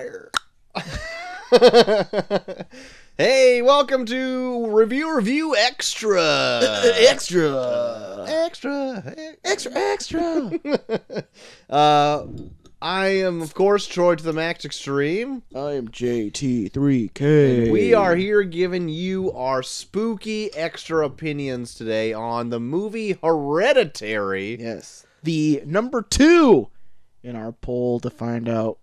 fire. hey, welcome to Review Review Extra. Extra. extra. Extra, extra. uh, I am, of course, Troy to the Max Extreme. I am JT3K. We are here giving you our spooky extra opinions today on the movie Hereditary. Yes. The number two in our poll to find out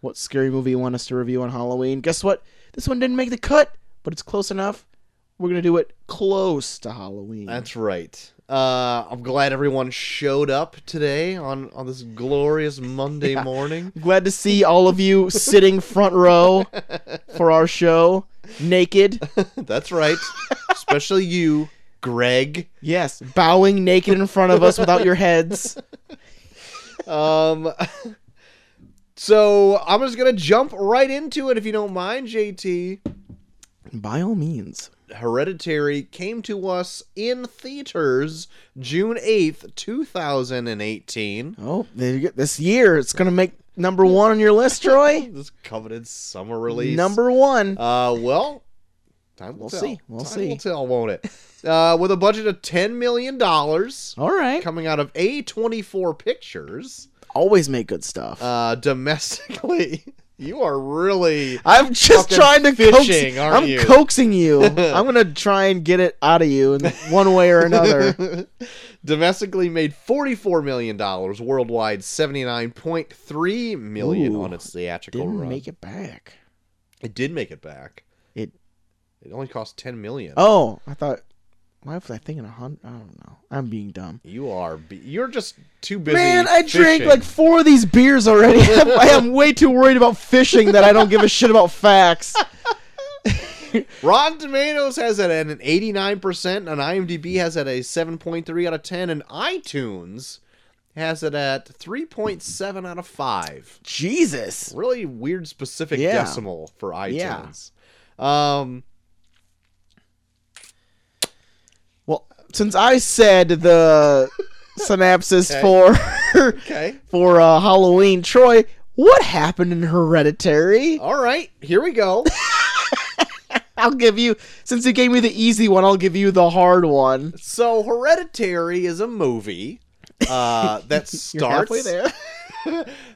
what scary movie you want us to review on Halloween. Guess what? This one didn't make the cut, but it's close enough. We're going to do it close to Halloween. That's right. Uh, I'm glad everyone showed up today on, on this glorious Monday Yeah. morning. Glad to see all of you sitting front row for our show, naked. That's right. Especially you, Greg. Yes, bowing naked in front of us without your heads. Um, so I'm just gonna jump right into it if you don't mind, JT. By all means. Hereditary came to us in theaters June 8th, 2018. Oh, there you go. this year it's gonna make number one on your list, Troy. This coveted summer release. Number one. Uh, well, time will We'll tell. see. We'll time see. will tell, won't it? Uh, with a budget of ten million dollars, All right. coming out of A24 Pictures, Always make good stuff. uh, domestically. You are really I'm just trying to coax. fishing, aren't I'm you? coaxing you. I'm gonna try and get it out of you in one way or another. domestically made $44 million, worldwide 79.3 million Ooh, on its theatrical Didn't run. make it back. It did make it back. It- it only cost 10 million. Oh, I thought. Why was I thinking a hundred? I don't know. I'm being dumb. You are you're just too busy. Man, I drank like four of these beers already. I am way too worried about fishing that I don't give a shit about facts. Rotten Tomatoes has it at an 89%, and IMDb has it at a 7.3 out of 10, and iTunes has it at 3.7 out of 5. Jesus. Really weird specific Yeah. decimal for Yeah. iTunes. Um, Well, since I said the synopsis Okay. for okay. for uh, Halloween, Troy, what happened in Hereditary? All right, here we go. I'll give you since you gave me the easy one, I'll give you the hard one. so, Hereditary is a movie uh, that starts there.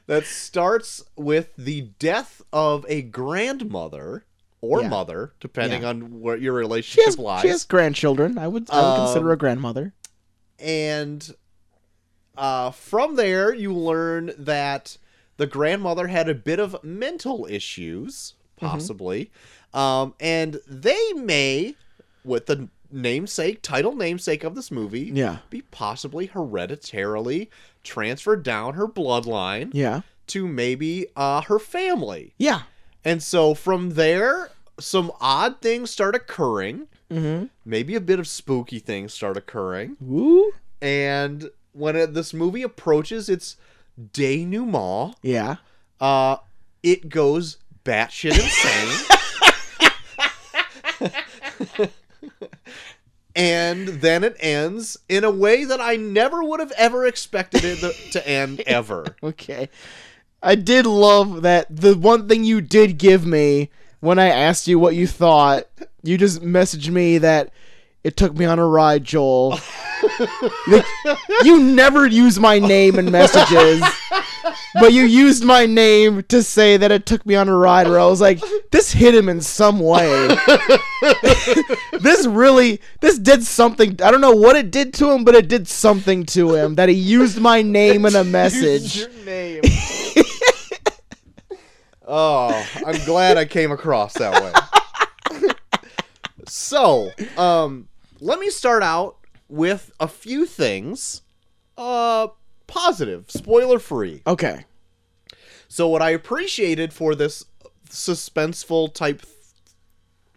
that starts with the death of a grandmother or Yeah. mother, depending Yeah. on what your She relationship has, lies. she has grandchildren. I would I would Um, consider a grandmother. and uh, from there, you learn that the grandmother had a bit of mental issues, Mm-hmm. possibly, um, and they may, with the namesake, title namesake of this movie, Yeah. be possibly hereditarily transferred down her bloodline Yeah. to maybe uh, her family. Yeah. And so from there, some odd things start occurring. Mm-hmm. Maybe a bit of spooky things start occurring. Woo. And when it, this movie approaches its denouement, Yeah. uh, it goes batshit insane. and then it ends in a way that I never would have ever expected it to- to end ever. Okay. I did love that the one thing you did give me when I asked you what you thought, you just messaged me that it took me on a ride, Joel. Like, you never use my name in messages, but you used my name to say that it took me on a ride where I was like, this hit him in some way. this really, this did something. I don't know what it did to him, but it did something to him that he used my name in a message. your name. Oh, I'm glad I came across that way. so, um, let me start out with a few things. Uh, positive, spoiler free. Okay. So, what I appreciated for this suspenseful type,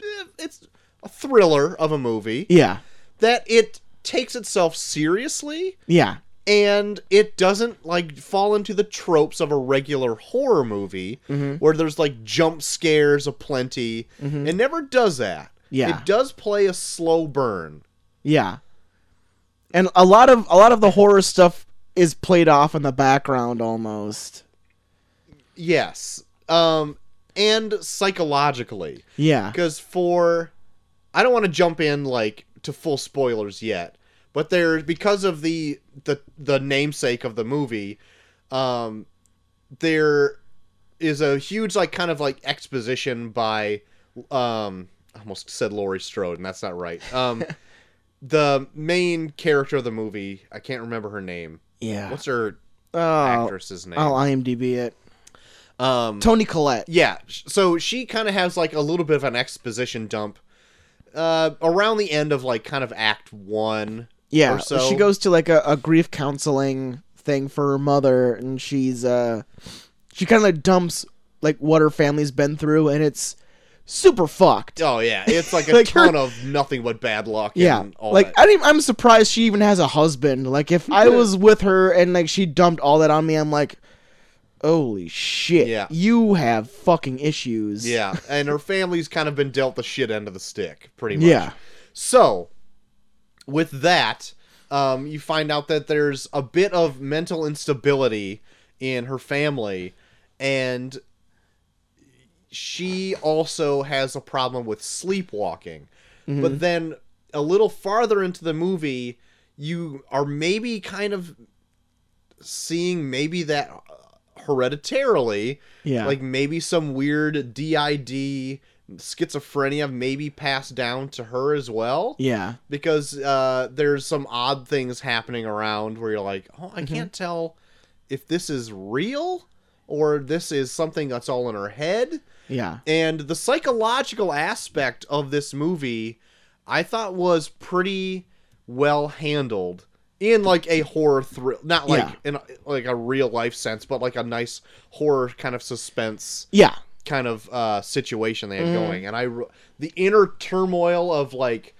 eh, it's a thriller of a movie Yeah. that it takes itself seriously Yeah. And it doesn't like fall into the tropes of a regular horror movie Mhm. where there's like jump scares aplenty. Mhm. It never does that. Yeah. It does play a slow burn. Yeah. And a lot of a lot of the horror stuff is played off in the background almost. Yes. Um, and psychologically, Yeah. because for I don't want to jump in like to full spoilers yet, but there because of the the the namesake of the movie, um, there is a huge like kind of like exposition by um I almost said Laurie Strode and that's not right. Um the main character of the movie, I can't remember her name. Yeah. What's her oh, actress's name? I'll IMDb it. um Toni Collette. yeah, so she kind of has like a little bit of an exposition dump uh around the end of like kind of act 1 Yeah. so. She goes to like a, a grief counseling thing for her mother, and she's uh, she kind of like dumps like what her family's been through, and it's super fucked. Oh yeah, it's like a Like her- of nothing but bad luck Yeah, all like that. I didn't, I'm surprised she even has a husband. Like if I was with her and like she dumped all that on me, I'm like, holy shit, Yeah. you have fucking issues. Yeah, and her family's kind of been dealt the shit end of the stick, pretty much. yeah, So, with that, um, you find out that there's a bit of mental instability in her family, and she also has a problem with sleepwalking. But then a little farther into the movie, you are maybe kind of seeing maybe that uh, hereditarily. Yeah, like maybe some weird DID schizophrenia maybe passed down to her as well. Yeah, because uh, there's some odd things happening around where you're like oh Mm-hmm. I can't tell if this is real or this is something that's all in her head. Yeah, and the psychological aspect of this movie I thought was pretty well handled in like a horror thrill not like Yeah. in like a real life sense but like a nice horror kind of suspense. Yeah, kind of uh situation they had Mhm. going and I the inner turmoil of like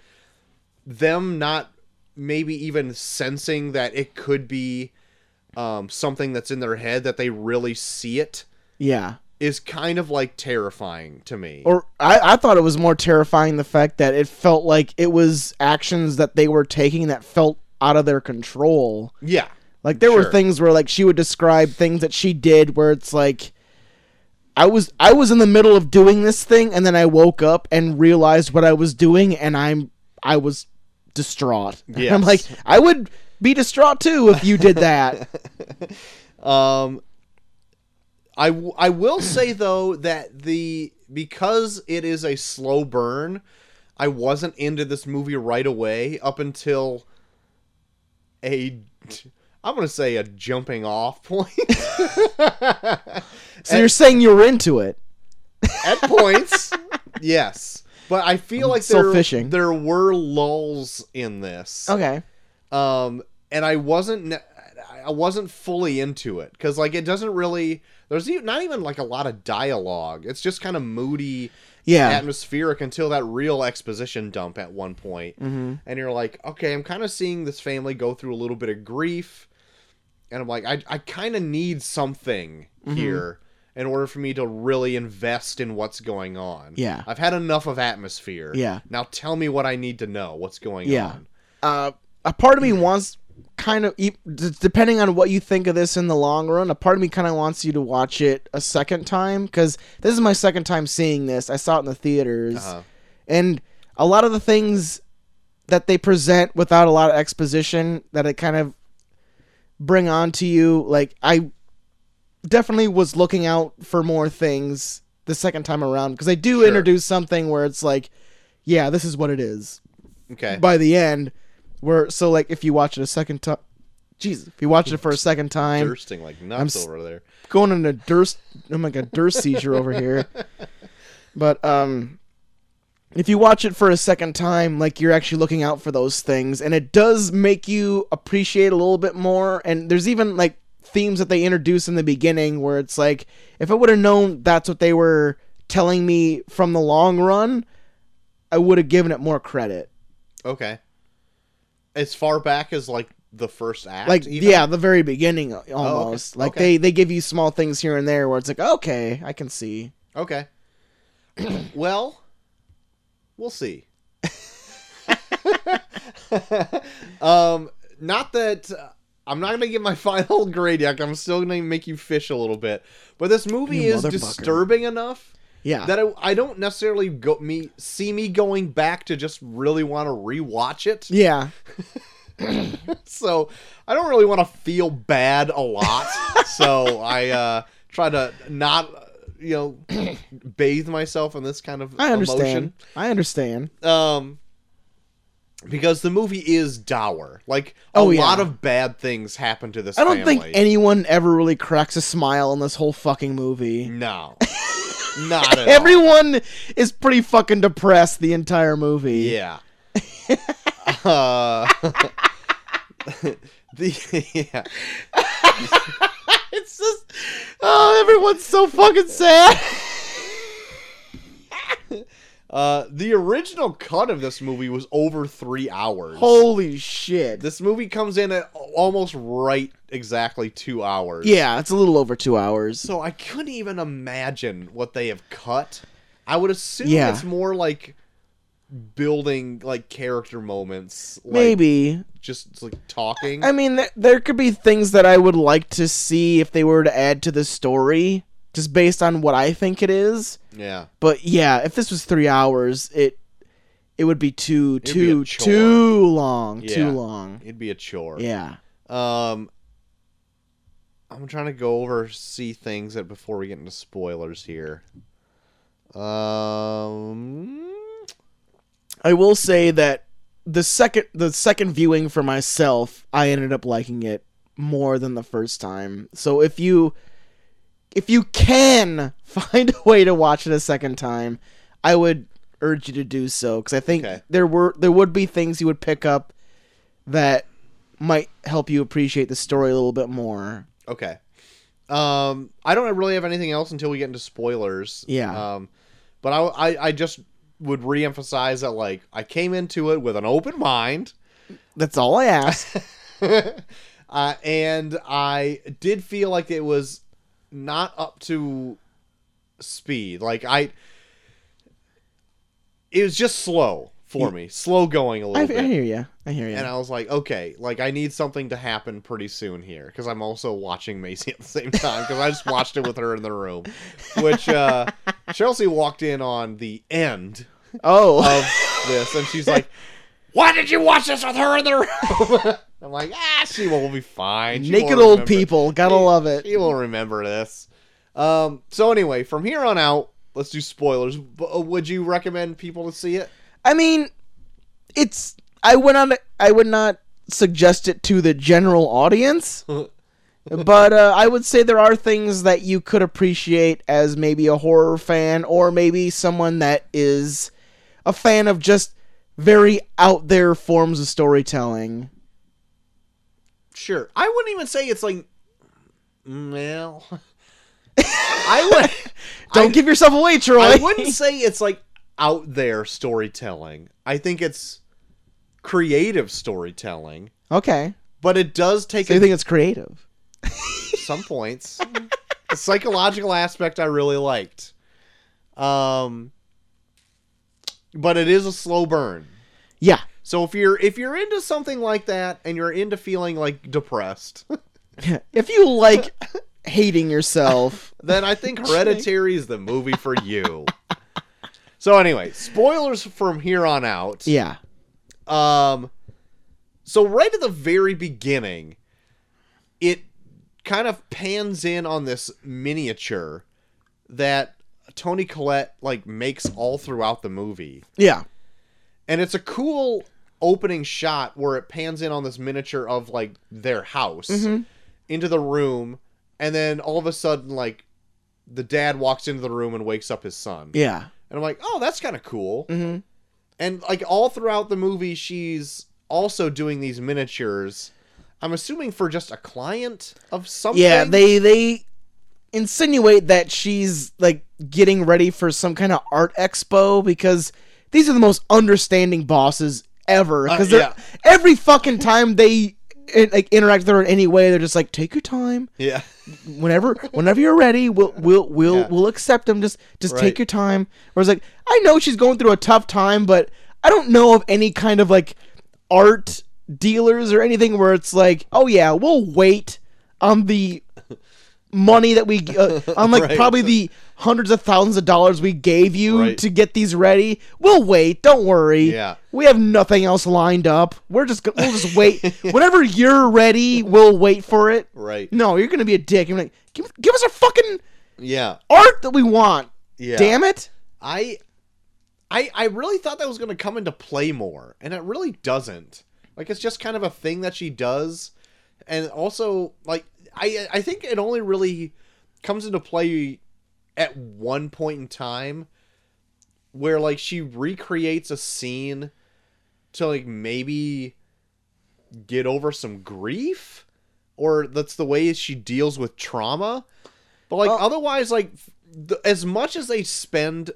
them not maybe even sensing that it could be um something that's in their head that they really see it yeah. is kind of like terrifying to me. Or I, I thought it was more terrifying the fact that it felt like it was actions that they were taking that felt out of their control. yeah. Like there were things where like she would describe things that she did where it's like I was I was in the middle of doing this thing and then I woke up and realized what I was doing and I'm I was distraught. Yes. I'm like I would be distraught too if you did that. Um, I, w- I will say though that the because it is a slow burn, I wasn't into this movie right away up until a I'm gonna say a jumping off point. so you're saying you're into it. At points, yes, but I feel like still there fishing. there were lulls in this. Okay. um and i wasn't i wasn't fully into it because like it doesn't really there's not even like a lot of dialogue it's just kind of moody Yeah. atmospheric until that real exposition dump at one point mm-hmm. and you're like okay i'm kind of seeing this family go through a little bit of grief and i'm like i, I kind of need something Mhm. here in order for me to really invest in what's going on Yeah. i've had enough of atmosphere Yeah. now tell me what i need to know what's going Yeah. on uh, a part of me wants kind of depending on what you think of this in the long run a part of me kind of wants you to watch it a second time because this is my second time seeing this i saw it in the theaters uh-huh. and a lot of the things that they present without a lot of exposition that it kind of bring on to you like i definitely was looking out for more things the second time around because they do Sure. introduce something where it's like yeah this is what it is okay by the end where so like if you watch it a second time Jesus, if you watch it for a second time, bursting like nuts s- over there. going in a durst, I'm like a durst seizure over here. But um, if you watch it for a second time, like you're actually looking out for those things, and it does make you appreciate a little bit more. And there's even like themes that they introduce in the beginning where it's like, if I would have known that's what they were telling me from the long run, I would have given it more credit. Okay. As far back as like the first act. like even? yeah the very beginning uh, almost like Okay. they they give you small things here and there where it's like okay i can see Okay. well, we'll see. um, not that uh, I'm not gonna get my final grade yet. I'm still gonna make you fish a little bit. But this movie You is disturbing enough Yeah. that I, I don't necessarily go me see me going back to just really want to rewatch it. yeah. So I don't really want to feel bad a lot. so I uh, try to not you know bathe myself in this kind of I understand. emotion. I understand. Um, because the movie is dour. Like a Oh, yeah. lot of bad things happen to this. I don't family. think anyone ever really cracks a smile in this whole fucking movie. No, not at all. Everyone is pretty fucking depressed the entire movie. Yeah. uh, the yeah. It's just oh, everyone's so fucking sad. Uh, the original cut of this movie was over three hours. Holy shit. This movie comes in at almost right exactly two hours. Yeah, it's a little over two hours. So I couldn't even imagine what they have cut. I would assume Yeah. it's more like building like character moments, like Maybe. just like talking. I mean, there, there could be things that I would like to see if they were to add to the story, just based on what I think it is. yeah, But yeah, if this was three hours, it it would be too It'd too chore. too long, Yeah. too long. it'd be a chore. Yeah. Um, I'm trying to go over see things that before we get into spoilers here. Um, I will say that the second the second viewing for myself, I ended up liking it more than the first time. So if you if you can find a way to watch it a second time, I would urge you to do so because I think Okay. there were there would be things you would pick up that might help you appreciate the story a little bit more. okay. Um, I don't really have anything else until we get into spoilers. Yeah. Um, but I, I, I just would reemphasize that like I came into it with an open mind. That's all I ask. uh, and I did feel like it was not up to speed. Like I, it was just slow for me, slow going a little I bit. hear you. I hear you. And I was like, okay, like I need something to happen pretty soon here because I'm also watching Macy at the same time because I just watched it with her in the room, which uh, Chelsea walked in on the end oh, of this, and she's like, "Why did you watch this with her in the room?" I'm like, "Ah, she will be fine." She naked old remember- people, gotta she- love it. She will remember this. Um. So anyway, from here on out, let's do spoilers. B- uh, Would you recommend people to see it? I mean, it's I would not I would not suggest it to the general audience, but uh, I would say there are things that you could appreciate as maybe a horror fan or maybe someone that is a fan of just very out there forms of storytelling. Sure. I wouldn't even say it's like, well, I would. Don't I- give yourself away, Troy. I wouldn't say it's like out there storytelling. I think it's creative storytelling, okay, but it does take so you a- think it's creative? some points. the psychological aspect I really liked. Um, but it is a slow burn. Yeah, So if you're if you're into something like that and you're into feeling like depressed, if you like hating yourself, then I think Hereditary is the movie for you. So anyway, spoilers from here on out. yeah, Um so right at the very beginning, it kind of pans in on this miniature that Toni Collette like makes all throughout the movie. yeah, And it's a cool opening shot where it pans in on this miniature of like their house Mhm. into the room and then all of a sudden like the dad walks into the room and wakes up his son. yeah. And I'm like, "Oh, that's kind of cool." hmm And like all throughout the movie she's also doing these miniatures. I'm assuming for just a client of something. Yeah, they they insinuate that she's like getting ready for some kind of art expo because these are the most understanding bosses ever. Uh, Because yeah. every fucking time they eh, like interact with her in any way, they're just like, "Take your time. Yeah. Whenever whenever you're ready, we'll we'll we'll Yeah. we'll accept them. Just just Right. take your time." Whereas like, I know she's going through a tough time, but I don't know of any kind of like art dealers or anything where it's like, oh yeah, we'll wait on the money that we uh, on like Right. probably the hundreds of thousands of dollars we gave you Right. to get these ready. We'll wait. Don't worry. Yeah. We have nothing else lined up. We're just gonna, we'll just wait. Whenever you're ready, we'll wait for it. Right. No, you're gonna be a dick. You're like, give, give us our fucking Yeah. art that we want. Yeah. Damn it. I I I really thought that was going to come into play more, and it really doesn't. Like it's just kind of a thing that she does, and also like I I think it only really comes into play at one point in time where like she recreates a scene to like maybe get over some grief or that's the way she deals with trauma but like Oh. otherwise like the, as much as they spend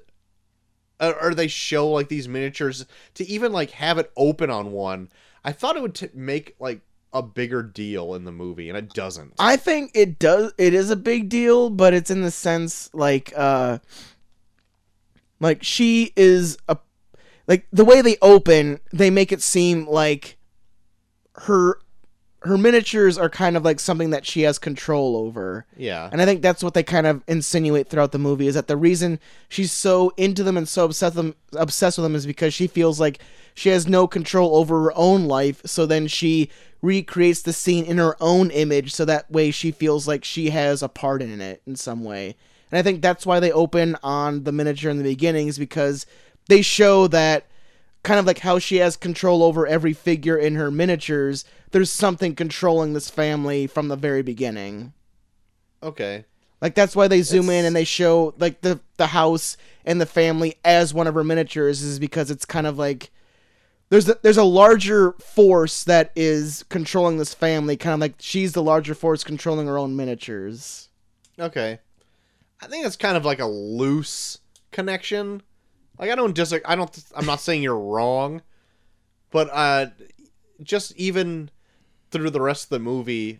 uh, or they show like these miniatures to even like have it open on one i thought it would t- make like a bigger deal in the movie and it doesn't I think it does. It is a big deal, but it's in the sense like, uh, like she is a, like the way they open, they make it seem like her, her miniatures are kind of like something that she has control over. yeah And I think that's what they kind of insinuate throughout the movie is that the reason she's so into them and so obsessed them obsessed with them is because she feels like she has no control over her own life. So then she recreates the scene in her own image, so that way she feels like she has a part in it in some way. And I think that's why they open on the miniature in the beginning is because they show that kind of like how she has control over every figure in her miniatures. There's something controlling this family from the very beginning. okay Like that's why they zoom in and they show like the the house and the family as one of her miniatures is because it's kind of like there's a, there's a larger force that is controlling this family, kind of like she's the larger force controlling her own miniatures. okay i think it's kind of like a loose connection like i don't dis i don't i'm not saying you're wrong but uh just even through the rest of the movie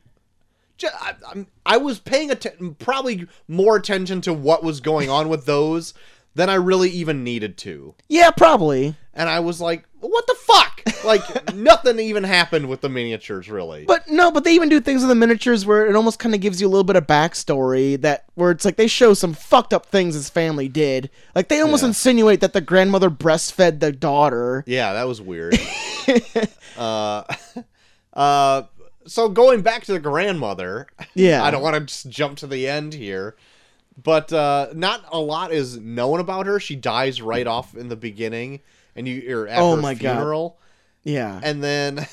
I, I'm, I was paying atten- probably more attention to what was going on with those than I really even needed to. Yeah, probably. And I was like, what the fuck? Like, nothing even happened with the miniatures, really. But no, but they even do things with the miniatures where it almost kind of gives you a little bit of backstory that where it's like they show some fucked up things his family did. Like they almost Yeah. insinuate that the grandmother breastfed the daughter. yeah, that was weird. uh, uh, so going back to the grandmother, Yeah. I don't want to just jump to the end here, but uh, not a lot is known about her. She dies right off in the beginning, and you or at Oh her my God. funeral, Yeah. and then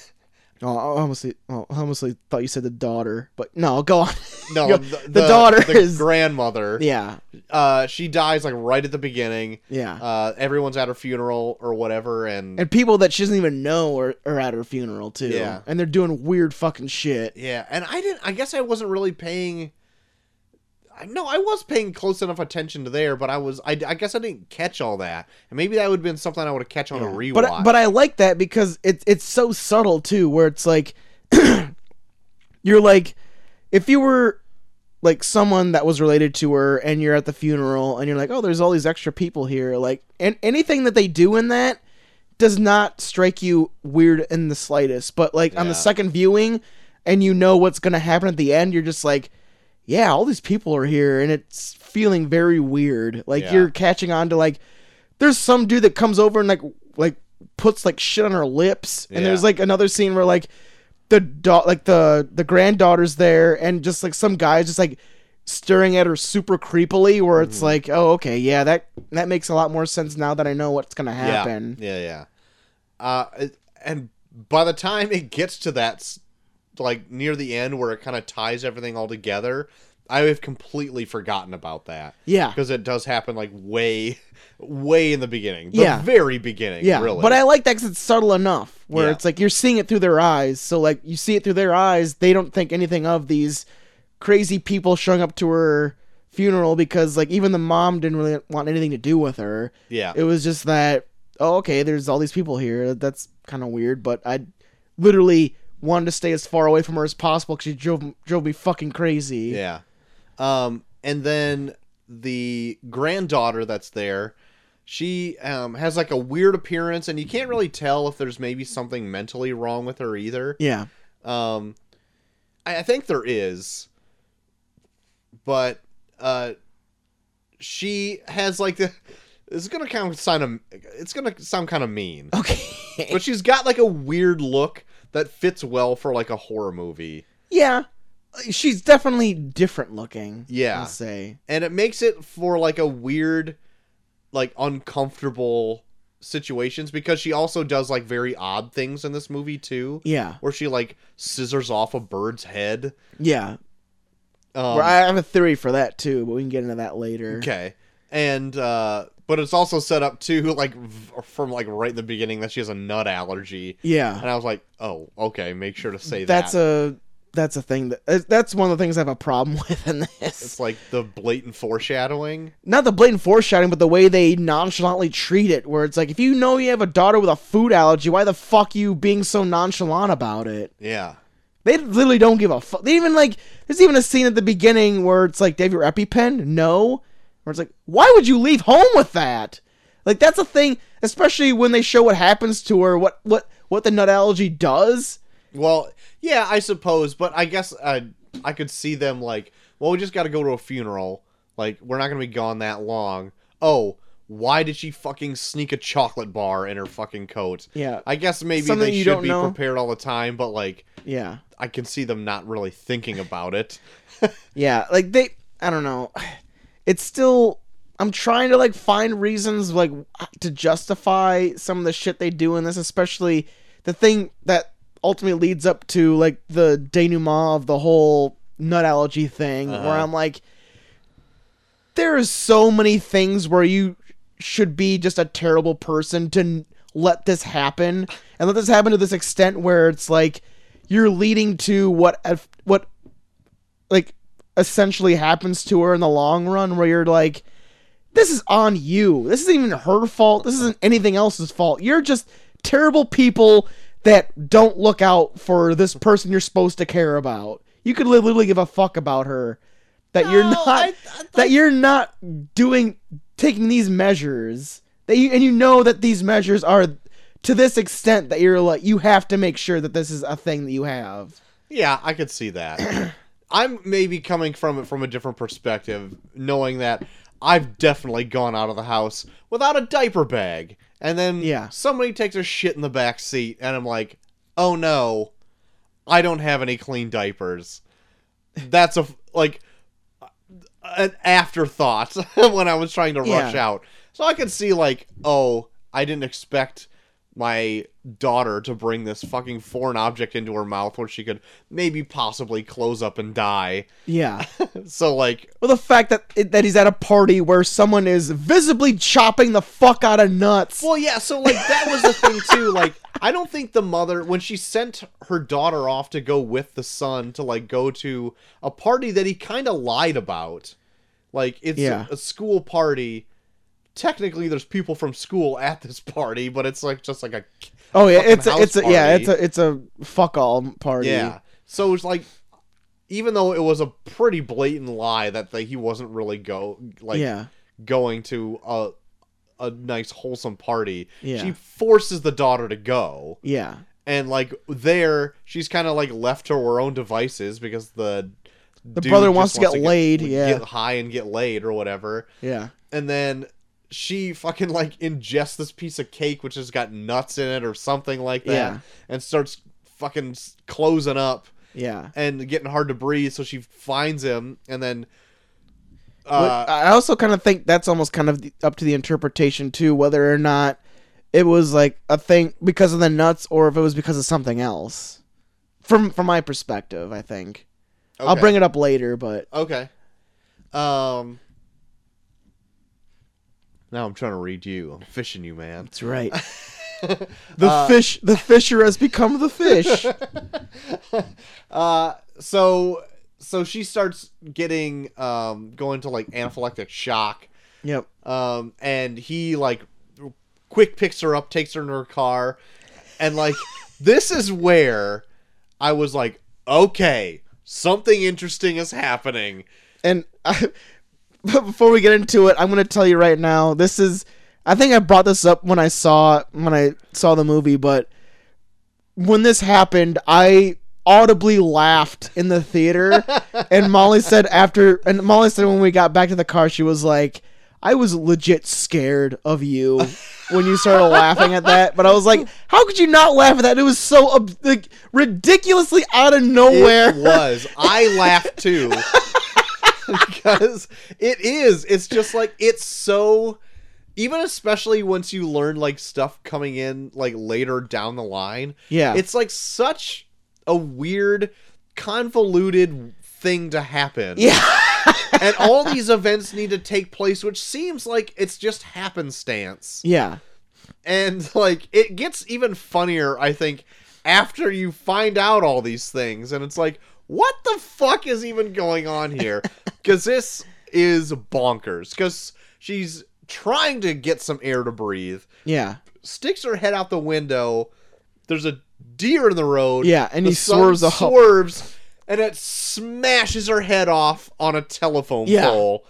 Oh, I almost, oh, I almost thought you said the daughter, but no, go on. no, Go- the, the daughter the is- grandmother. yeah, Uh, she dies like right at the beginning. yeah. Uh, everyone's at her funeral or whatever, and, and people that she doesn't even know are, are at her funeral too. Yeah. and they're doing weird fucking shit. yeah, and I didn't. I guess I wasn't really paying. No, I was paying close enough attention to there, but I was. I, I guess I didn't catch all that, and maybe that would have been something I would have catch on a rewatch. But but I like that because it's it's so subtle too, where it's like you're like if you were like someone that was related to her and you're at the funeral and you're like, oh, there's all these extra people here, like and anything that they do in that does not strike you weird in the slightest. But like on the second viewing and you know what's gonna happen at the end, you're just like, yeah, all these people are here and it's feeling very weird. Like Yeah. you're catching on to like there's some dude that comes over and like like puts like shit on her lips and there's like another scene where like the da- like the the granddaughter's there and just like some guy's just like staring at her super creepily where Mm-hmm. it's like oh okay yeah that that makes a lot more sense now that i know what's gonna happen Yeah, yeah, yeah. Uh, and by the time it gets to that, like near the end where it kind of ties everything all together, I have completely forgotten about that yeah because it does happen like way, way in the beginning, the Yeah. very beginning. yeah really. but i like that because it's subtle enough where Yeah. it's like you're seeing it through their eyes so like you see it through their eyes they don't think anything of these crazy people showing up to her funeral because like even the mom didn't really want anything to do with her yeah, It was just that, oh, okay, there's all these people here. That's kind of weird, but I literally wanted to stay as far away from her as possible because she drove, drove me fucking crazy. yeah. Um, and then the granddaughter that's there, she um, has like a weird appearance, and you can't really tell if there's maybe something mentally wrong with her either. Yeah. Um, I, I think there is, but uh, she has like the. It's gonna kind of sound. It's gonna sound kind of mean, Okay. but she's got like a weird look that fits well for like a horror movie, yeah. She's definitely different looking. Yeah. I'll say. and it makes it for like a weird, like uncomfortable situations because she also does like very odd things in this movie too, Yeah. where she like scissors off a bird's head. Yeah. Um, Well, I have a theory for that too, but we can get into that later. Okay. And uh but it's also set up too like v- from like right in the beginning that she has a nut allergy. Yeah. And I was like, "Oh, okay, make sure to say That's that." a that's a thing that uh, that's one of the things I have a problem with in this. it's like the blatant foreshadowing. Not the blatant foreshadowing, but the way they nonchalantly treat it. Where it's like, if you know you have a daughter with a food allergy, why the fuck you being so nonchalant about it? Yeah. They literally don't give a fuck. They even like. There's even a scene at the beginning where it's like, "Do you have your EpiPen?" No. Where it's like, "Why would you leave home with that?" Like that's a thing, especially when they show what happens to her, what what what the nut allergy does. Well, yeah, I suppose, but I guess I I could see them like, well, we just got to go to a funeral. Like, we're not going to be gone that long. Oh, why did she fucking sneak a chocolate bar in her fucking coat? Yeah, I guess maybe Something they should be know. prepared all the time, but like yeah, I can see them not really thinking about it. yeah. Like they, I don't know. It's still. I'm trying to like find reasons like to justify some of the shit they do in this, especially the thing that ultimately leads up to like the denouement of the whole nut allergy thing, where Uh-huh. I'm like, there is so many things where you should be just a terrible person to n- let this happen and let this happen to this extent where it's like you're leading to what what like essentially happens to her in the long run where you're like this is on you. This isn't even her fault. This isn't anything else's fault. You're just terrible people that don't look out for this person you're supposed to care about. You could literally give a fuck about her. That you're No, not I- I- that you're not doing taking these measures. That you and you know that these measures are to this extent that you're like you have to make sure that this is a thing that you have. Yeah, I could see that. I'm maybe coming from it from a different perspective, knowing that I've definitely gone out of the house without a diaper bag, and then Yeah. somebody takes a shit in the back seat, and I'm like, oh no, I don't have any clean diapers. That's a like an afterthought when I was trying to rush Yeah. out. So I could see like, oh, I didn't expect my daughter to bring this fucking foreign object into her mouth where she could maybe possibly close up and die. yeah So like, Well, the fact that it, that he's at a party where someone is visibly chopping the fuck out of nuts. well, yeah. So like that was the thing too. Like, I don't think the mother when she sent her daughter off to go with the son to like go to a party that he kind of lied about. Like it's Yeah. a, a school party. Technically, there's people from school at this party, but it's like just like a oh yeah, it's a, it's a, yeah, it's a it's a fuck all party. Yeah. So it's like, even though it was a pretty blatant lie that the, he wasn't really go like yeah, going to a a nice wholesome party, Yeah. she forces the daughter to go, yeah, and like there, she's kind of like left to her own devices because the The brother just wants to get laid, yeah. get high and get laid or whatever, yeah, and then. She fucking like ingests this piece of cake which has got nuts in it or something like that, Yeah. and starts fucking closing up yeah. and getting hard to breathe. So she finds him, and then uh, I also kind of think that's almost kind of up to the interpretation too, whether or not it was like a thing because of the nuts or if it was because of something else. From from my perspective, I think I'll bring it up later, but Okay. Um. Now I'm trying to read you. I'm fishing you, man. that's right. The Uh, fish, the fisher has become the fish. Uh, so so she starts getting um going to like anaphylactic shock. yep. Um, and he like quick picks her up, takes her in her car, and like this is where I was like, okay, something interesting is happening. And I, but before we get into it, I'm going to tell you right now, this is I think I brought this up when I saw when I saw the movie, but when this happened, I audibly laughed in the theater. and Molly said after, and Molly said when we got back to the car, she was like, "I was legit scared of you." When you started laughing at that, but I was like, "How could you not laugh at that? It was so like ridiculously out of nowhere." It was. I laughed too. because it is. It's just like it's so even especially once you learn like stuff coming in like later down the line. Yeah. It's like such a weird convoluted thing to happen. yeah. and all these events need to take place which seems like it's just happenstance. yeah. And like it gets even funnier, I think, after you find out all these things, and it's like, what the fuck is even going on here? Because this is bonkers. Because she's trying to get some air to breathe, Yeah. sticks her head out the window. There's a deer in the road. Yeah, and The he swerves swerves, and it smashes her head off on a telephone Yeah. pole,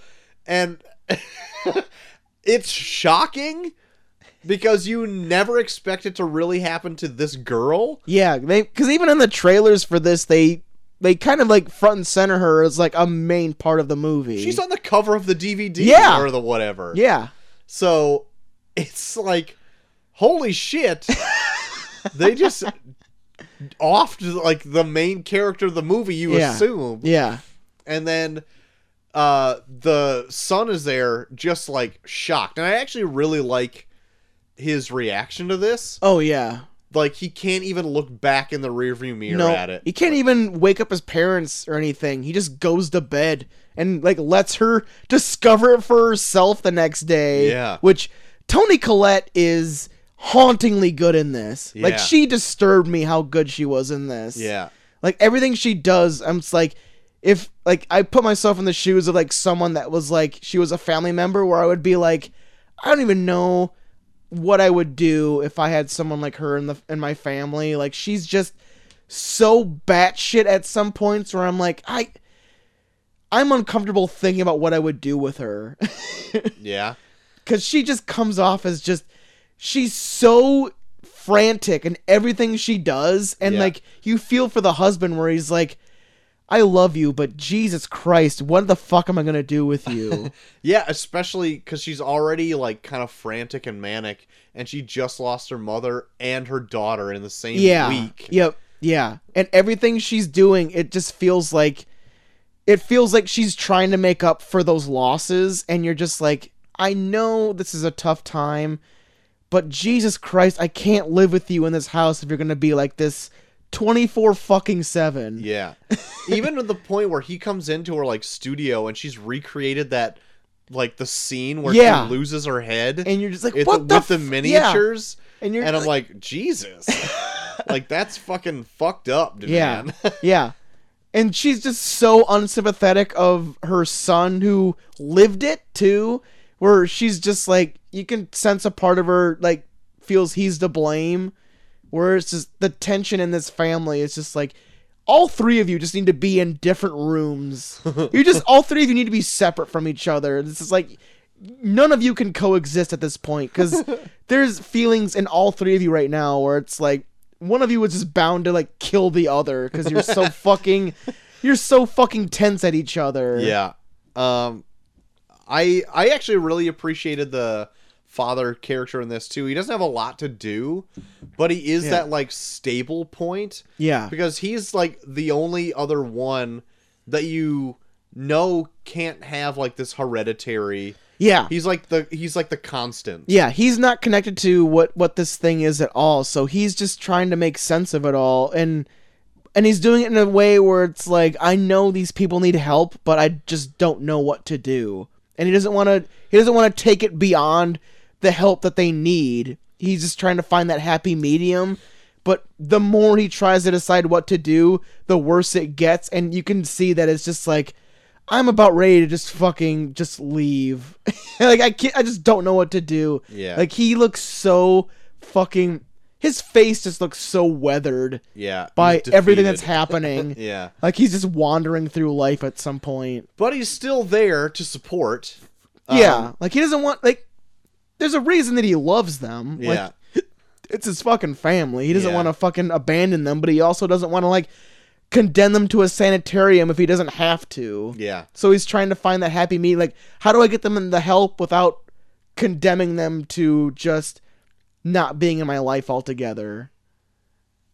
and it's shocking because you never expect it to really happen to this girl. Yeah, because even in the trailers for this, they they kind of like front and center her as like a main part of the movie. She's on the cover of the DVD Yeah. or the whatever. yeah, So it's like, holy shit! they just offed like the main character of the movie. You Yeah. assume, yeah, and then uh the son is there just like shocked and i actually really like his reaction to this oh yeah. Like he can't even look back in the rearview mirror No, at it he can't even wake up his parents or anything. He just goes to bed and like lets her discover it for herself the next day. Yeah. which Toni Collette is hauntingly good in this. Yeah. Like she disturbed me how good she was in this. yeah Like everything she does, I'm just like, if like I put myself in the shoes of like someone that was like she was a family member, where I would be like, I don't even know what I would do if I had someone like her in the in my family. Like she's just so batshit at some points where I'm like, I. I'm uncomfortable thinking about what I would do with her. yeah because she just comes off as just she's so frantic in everything she does and Yeah. like you feel for the husband where he's like i love you but jesus christ what the fuck am i gonna do with you? Yeah especially because she's already like kind of frantic and manic and she just lost her mother and her daughter in the same yeah. week. Yep. Yeah. And everything she's doing it just feels like it feels like she's trying to make up for those losses and you're just like i know this is a tough time but jesus christ i can't live with you in this house if you're gonna be like this 24 fucking 7 yeah even to the point where he comes into her like studio and she's recreated that like the scene where Yeah. she loses her head and you're just like It- the, with the f- yeah. miniatures and you're and I'm like, like, Jesus, like that's fucking fucked up, dude, Yeah. man. yeah and she's just so unsympathetic of her son who lived it too where she's just like you can sense a part of her like feels he's to blame where it's just the tension in this family is just like all three of you just need to be in different rooms. You just all three of you need to be separate from each other. This is like none of you can coexist at this point because there's feelings in all three of you right now where it's like one of you is just bound to like kill the other because you're so fucking you're so fucking tense at each other. Yeah. Um, I I actually really appreciated the father character in this too. He doesn't have a lot to do, but he is Yeah. that like stable point yeah because he's like the only other one that you know can't have like this hereditary. yeah He's like the he's like the constant. yeah he's not connected to what what this thing is at all so he's just trying to make sense of it all and and he's doing it in a way where it's like i know these people need help but i just don't know what to do and he doesn't want to he doesn't want to take it beyond the help that they need he's just trying to find that happy medium but the more he tries to decide what to do the worse it gets and you can see that it's just like i'm about ready to just fucking just leave like i can't i just don't know what to do Yeah. like he looks so fucking his face just looks so weathered Yeah. by everything that's happening Yeah. like he's just wandering through life at some point But he's still there to support. Um, yeah like he doesn't want like there's a reason that he loves them. Like, Yeah. it's his fucking family. He doesn't Yeah. want to fucking abandon them, but he also doesn't want to like condemn them to a sanitarium if he doesn't have to. yeah. So he's trying to find that happy medium. Like, how do I get them in the help without condemning them to just not being in my life altogether?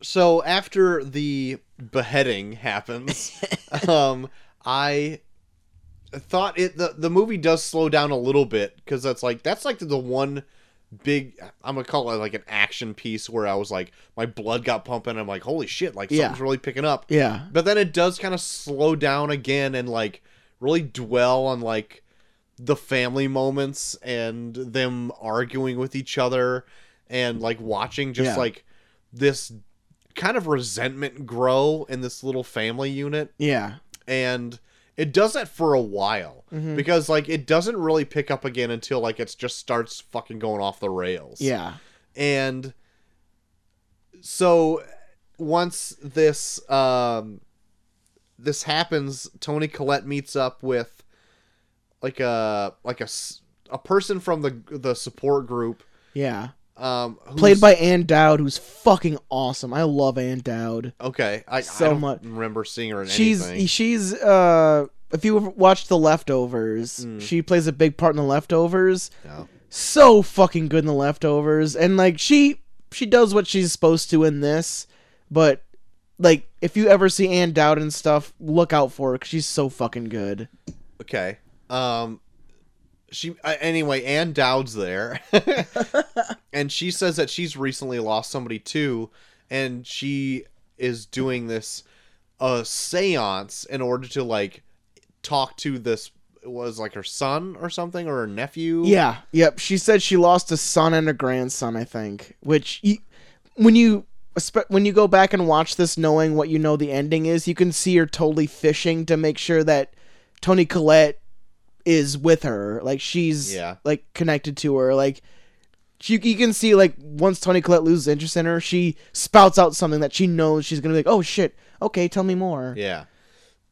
So after the beheading happens, um, I thought it the the movie does slow down a little bit because that's like that's like the one big I'm gonna call it like an action piece where I was like my blood got pumping. I'm like holy shit, like Yeah. something's really picking up. Yeah. But then it does kind of slow down again and like really dwell on like the family moments and them arguing with each other and like watching just Yeah. like this kind of resentment grow in this little family unit Yeah. and it does that for a while Mhm. because like it doesn't really pick up again until like it just starts fucking going off the rails Yeah. and so once this um this happens toni collette meets up with like a like a a person from the the support group Yeah. Um who's- Played by Ann Dowd, who's fucking awesome. I love Ann Dowd. okay i, so I much- remember seeing her in She's anything she's uh if you watched The Leftovers, Mm. she plays a big part in The Leftovers. No. So fucking good in The Leftovers, and like she she does what she's supposed to in this, but like if you ever see Ann Dowd and stuff, look out for her because she's so fucking good. okay um she uh, anyway ann dowd's there and she says that she's recently lost somebody too and she is doing this uh seance in order to like talk to this was like her son or something or her nephew Yeah, yep. She said she lost a son and a grandson. I think, which when you when you go back and watch this, knowing what you know the ending is, you can see her totally fishing to make sure that Toni Collette is with her. Like she's Yeah. like connected to her. Like you, you can see like once Toni Collette loses interest in her, she spouts out something that she knows she's gonna be like, oh shit, okay, tell me more. yeah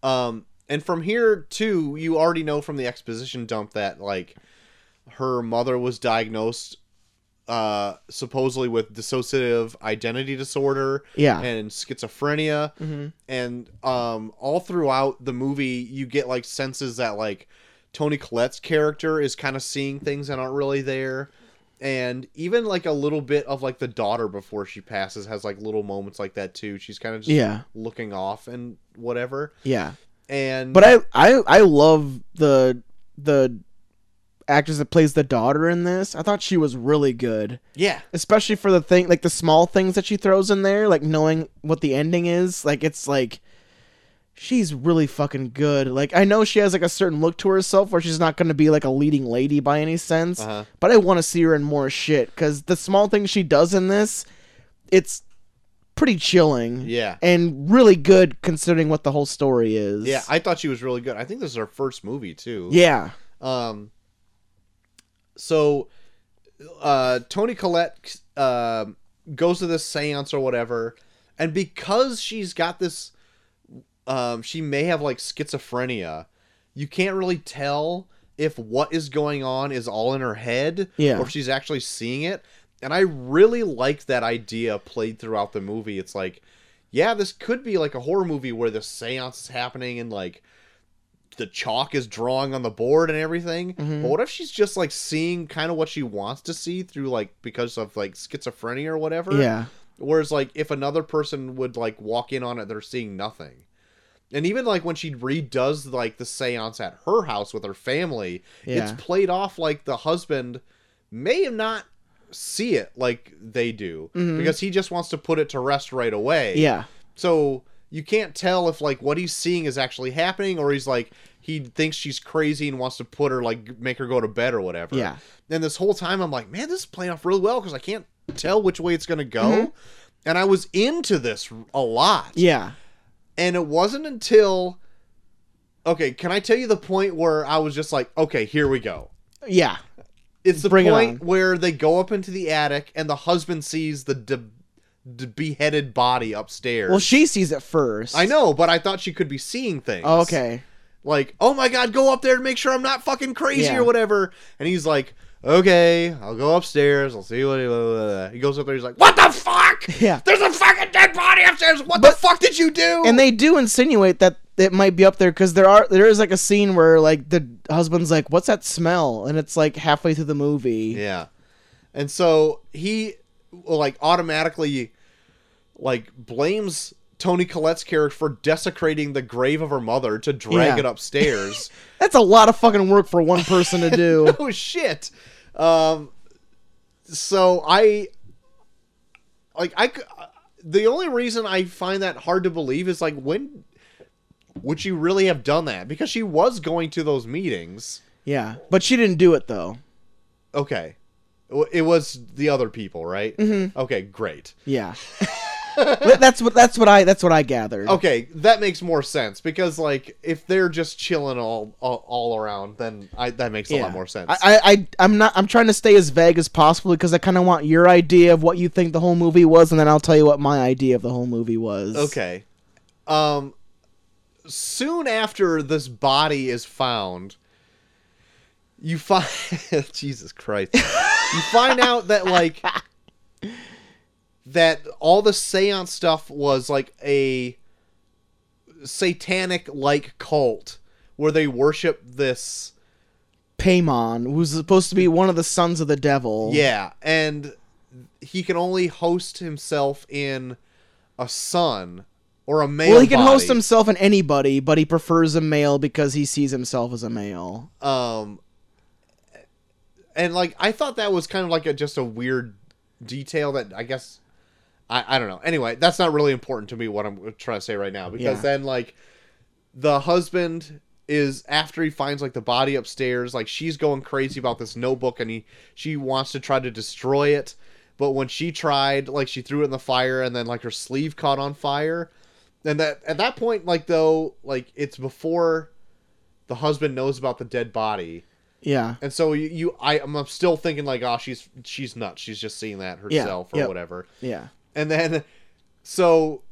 um and from here too you already know from the exposition dump that like her mother was diagnosed uh supposedly with dissociative identity disorder Yeah. and schizophrenia hmm and um all throughout the movie you get like senses that like Toni Collette's character is kind of seeing things that aren't really there and even like a little bit of like the daughter before she passes has like little moments like that too she's kind of just Yeah. looking off and whatever Yeah. and But I I I love the the actress that plays the daughter in this. I thought she was really good, yeah especially for the thing like the small things that she throws in there, like knowing what the ending is. Like it's like she's really fucking good. Like I know she has like a certain look to herself where she's not going to be like a leading lady by any sense, uh-huh but I want to see her in more shit cuz the small things she does in this it's pretty chilling yeah and really good considering what the whole story is. yeah I thought she was really good I think this is her first movie too Yeah. Um. So, uh, Toni Collette uh, goes to this séance or whatever, and because she's got this, um, she may have like schizophrenia. You can't really tell if what is going on is all in her head, Yeah. or if she's actually seeing it. And I really like that idea played throughout the movie. It's like, yeah, this could be like a horror movie where the séance is happening and like the chalk is drawing on the board and everything. Mhm. But what if she's just like seeing kind of what she wants to see through like because of like schizophrenia or whatever? Yeah. Whereas like if another person would like walk in on it, they're seeing nothing. And even like when she redoes like the seance at her house with her family, Yeah. it's played off like the husband may not see it like they do Mhm. because he just wants to put it to rest right away. Yeah. So you can't tell if like what he's seeing is actually happening or he's like he thinks she's crazy and wants to put her like make her go to bed or whatever. Yeah. And this whole time I'm like, man, this is playing off really well because I can't tell which way it's gonna go. Mhm. And I was into this a lot. Yeah. And it wasn't until okay, can I tell you the point where I was just like, okay, here we go. Yeah. It's the Bring point on. where they go up into the attic and the husband sees the de- de- beheaded body upstairs. Well, she sees it first. I know, but I thought she could be seeing things. Oh, okay. like, "Oh my god, go up there and make sure I'm not fucking crazy Yeah. or whatever." And he's like, "Okay, I'll go upstairs. I'll see what." He, blah, blah, blah." he goes up there. He's like, "What the fuck? Yeah. There's a fucking dead body upstairs. What But- the fuck did you do?" and they do insinuate that it might be up there because there are there is like a scene where like the husband's like, "What's that smell?" and it's like halfway through the movie. Yeah. And so he like automatically like blames Toni Collette's character for desecrating the grave of her mother to drag Yeah. it upstairs. That's a lot of fucking work for one person to do. oh shit. Um so I like I the only reason I find that hard to believe is like when would she really have done that? Because she was going to those meetings. yeah, but she didn't do it though. Okay. It was the other people, right? Mm-hmm. Okay, great. Yeah, that's what that's what I that's what I gathered. Okay, that makes more sense because like if they're just chilling all all, all around, then I, that makes a lot more sense. I, I, I I'm not. I'm trying to stay as vague as possible because I kind of want your idea of what you think the whole movie was, and then I'll tell you what my idea of the whole movie was. okay. Um, soon after this body is found, you find Jesus Christ. you find out that like that all the seance stuff was like a satanic like cult where they worship this Paimon, who's supposed to be one of the sons of the devil. Yeah, and he can only host himself in a son or a male. Well, he can host himself in anybody, but he prefers a male because he sees himself as a male. Um, and like I thought that was kind of like a just a weird detail that I guess I I don't know. Anyway, that's not really important to me. What I'm trying to say right now because Yeah. then like the husband is after he finds like the body upstairs like she's going crazy about this notebook and he she wants to try to destroy it but when she tried like she threw it in the fire and then like her sleeve caught on fire and that at that point like though like it's before the husband knows about the dead body Yeah. and so you, you I, I'm still thinking like oh she's she's nuts she's just seeing that Yeah, herself or yep. whatever Yeah. And then so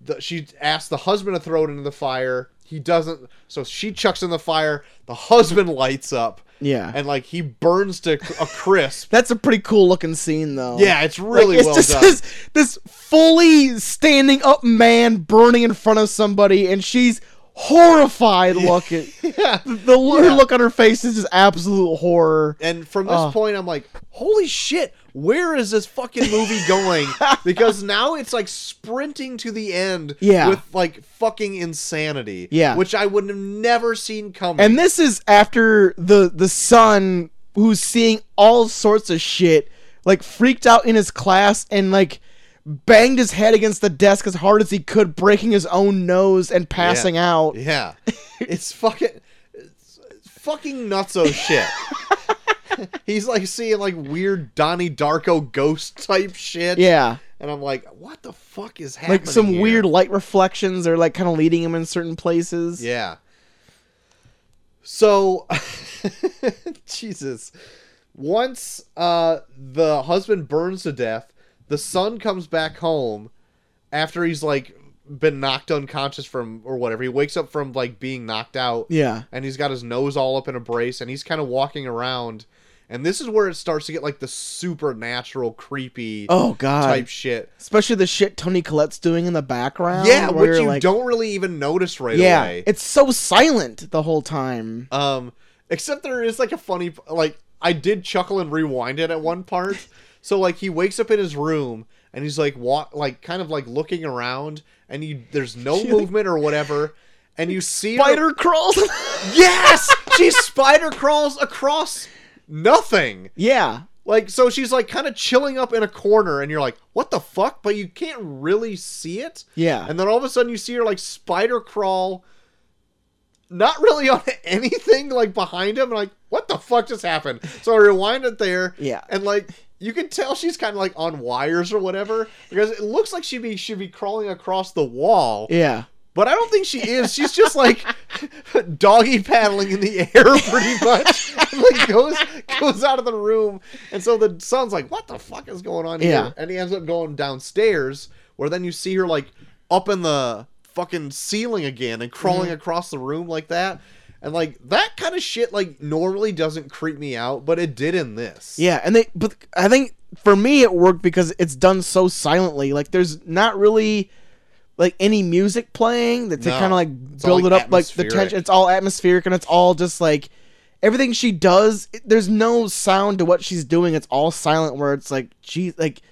the, she asks the husband to throw it into the fire he doesn't so she chucks in the fire the husband lights up Yeah. and like he burns to a crisp That's a pretty cool looking scene, though. yeah it's Like, really it's well just done This, this fully standing up man burning in front of somebody, and she's horrified looking. yeah The, the her look on her face is just absolute horror. And from this Oh. point, I'm like, holy shit, where is this fucking movie going? because now it's like sprinting to the end Yeah. with like fucking insanity. Yeah. Which I would have never seen coming. And this is after the the son who's seeing all sorts of shit, like freaked out in his class and like banged his head against the desk as hard as he could, breaking his own nose and passing out. Yeah. it's fucking it's fucking nutso shit. He's like seeing like weird Donnie Darko ghost type shit. Yeah. And I'm like, what the fuck is happening? Like some here? weird light reflections are like kind of leading him in certain places. Yeah. So, Jesus. Once uh, the husband burns to death, the son comes back home after he's like been knocked unconscious from or whatever. He wakes up from like being knocked out, Yeah. and he's got his nose all up in a brace, and he's kind of walking around. And this is where it starts to get like the supernatural, creepy Oh god. type shit. Especially the shit Toni Collette's doing in the background. Yeah, where which you're like, don't really even notice right Yeah. away. It's so silent the whole time. Um, except there is like a funny like I did chuckle and rewind it at one part. so like he wakes up in his room and he's like walk like kind of like looking around and you there's no movement or whatever. And you see her- Spider crawls. Yes, she spider crawls across nothing. yeah. Like so she's like kind of chilling up in a corner and you're like, "What the fuck?" But you can't really see it. Yeah. And then all of a sudden you see her like spider crawl not really on anything like behind him and like what the fuck just happened? So I rewind it there. Yeah. And like you can tell she's kind of like on wires or whatever because it looks like she'd be should be crawling across the wall. Yeah. But I don't think she is. She's just like doggy paddling in the air pretty much. and, like goes goes out of the room. And so the son's like, What the fuck is going on here? Yeah. And he ends up going downstairs where then you see her like up in the fucking ceiling again and crawling mm-hmm. across the room like that. And like that kind of shit like normally doesn't creep me out, but it did in this. Yeah, and they but I think for me it worked because it's done so silently. Like there's not really like any music playing that to No. kind of like It's all, build like, it up like the atmospheric. tension. It's all atmospheric and it's all just like everything she does. It, there's no sound to what she's doing. It's all silent. Where it's like, gee, like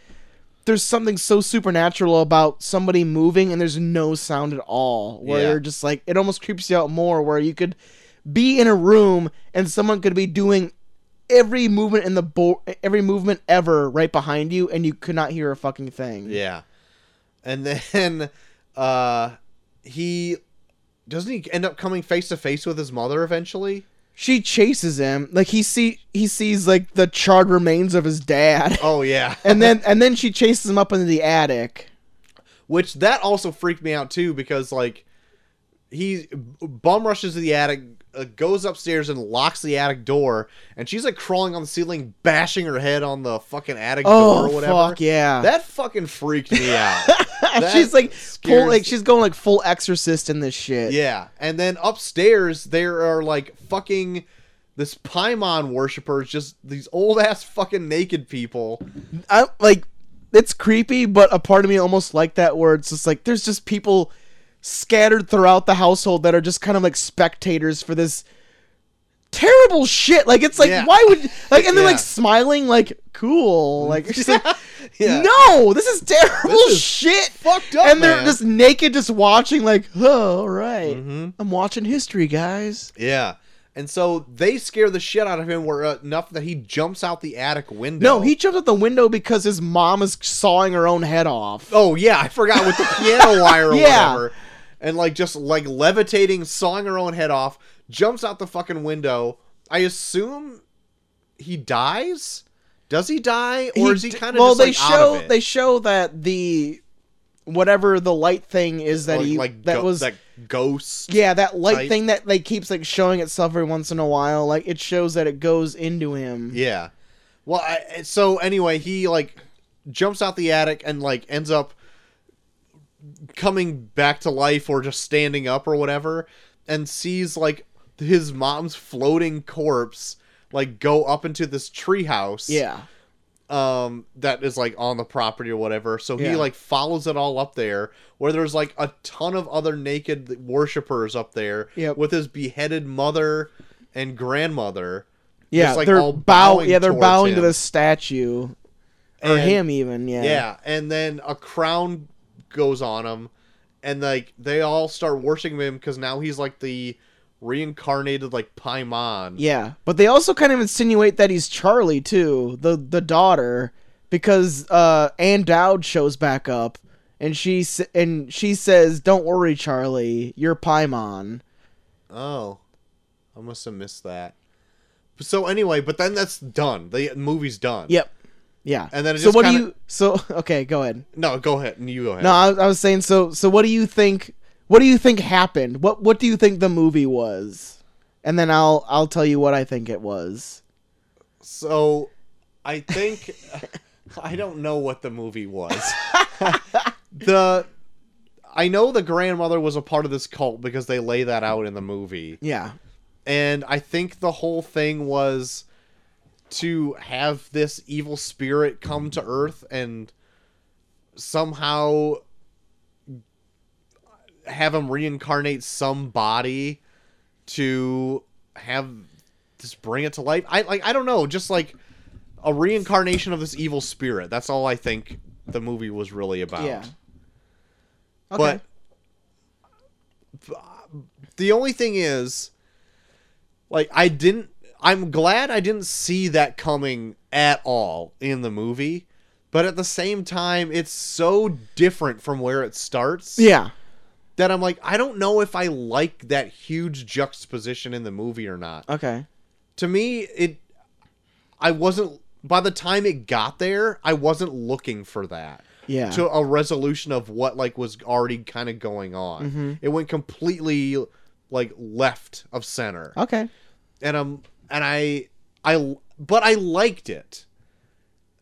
there's something so supernatural about somebody moving and there's no sound at all. Where Yeah. you're just like it almost creeps you out more. Where you could be in a room and someone could be doing every movement in the bo- every movement ever right behind you and you could not hear a fucking thing. Yeah. And then uh he doesn't he end up coming face to face with his mother eventually? She chases him like he see he sees like the charred remains of his dad. Oh yeah. And then and then she chases him up into the attic. Which that also freaked me out too because like he bum rushes to the attic, uh, goes upstairs and locks the attic door, and she's like crawling on the ceiling, bashing her head on the fucking attic door Oh or whatever. fuck yeah. That fucking freaked me out. she's like full like she's going like full exorcist in this shit. Yeah, and then upstairs there are like fucking this Paimon worshippers, just these old ass fucking naked people. I like it's creepy, but a part of me almost like that where it's just like there's just people scattered throughout the household that are just kind of like spectators for this terrible shit. Like it's like Yeah. why would like and then Yeah. like smiling like cool. Like like Yeah. no, this is terrible This is shit. fucked up, and they're man. just naked just watching like, "Oh, all right. Mhm. I'm watching history, guys." Yeah. And so they scare the shit out of him where uh, enough that he jumps out the attic window. No, he jumped out the window because his mom is sawing her own head off. Oh yeah, I forgot with the piano wire or Yeah. whatever. And like just like levitating, sawing her own head off, jumps out the fucking window. I assume he dies? Does he die? Or is he kind of well just they like, show out of it? they show that the whatever the light thing is that like, he like that go- was that ghost. yeah that light type. thing that like keeps like showing itself every once in a while like it shows that it goes into him Yeah. Well, I, so anyway, he like jumps out the attic and like ends up coming back to life or just standing up or whatever and sees like his mom's floating corpse like go up into this treehouse yeah um that is like on the property or whatever so he Yeah. like follows it all up there where there's like a ton of other naked worshippers up there Yep. with his beheaded mother and grandmother yeah Just, like, they're all bow bowing yeah they're bowing to the statue or And- him even yeah Yeah, and then a crown goes on him, and like they all start worshiping him because now he's like the reincarnated like Paimon. Yeah, but they also kind of insinuate that he's Charlie too, the the daughter, because uh Ann Dowd shows back up and she and she says, "Don't worry, Charlie, you're Paimon." Oh, I must have missed that. So anyway, but then that's done. The movie's done. Yep. Yeah. And then so what kinda- do you? So okay, go ahead. No, go ahead. You go ahead. No, I, I was saying. So so what do you think? What do you think happened? What what do you think the movie was? And then I'll I'll tell you what I think it was. So I think I don't know what the movie was. the I know the grandmother was a part of this cult because they lay that out in the movie. Yeah. And I think the whole thing was to have this evil spirit come to earth and somehow have him reincarnate some body to have just bring it to life. I like I don't know, just like a reincarnation of this evil spirit. That's all I think the movie was really about. Yeah. Okay. But the only thing is like I didn't I'm glad I didn't see that coming at all in the movie, but at the same time it's so different from where it starts yeah. that I'm like I don't know if I like that huge juxtaposition in the movie or not. Okay. To me it I wasn't by the time it got there, I wasn't looking for that Yeah. to a resolution of what like was already kind of going on. Mhm. It went completely like left of center, okay. and um, and I, I, but I liked it.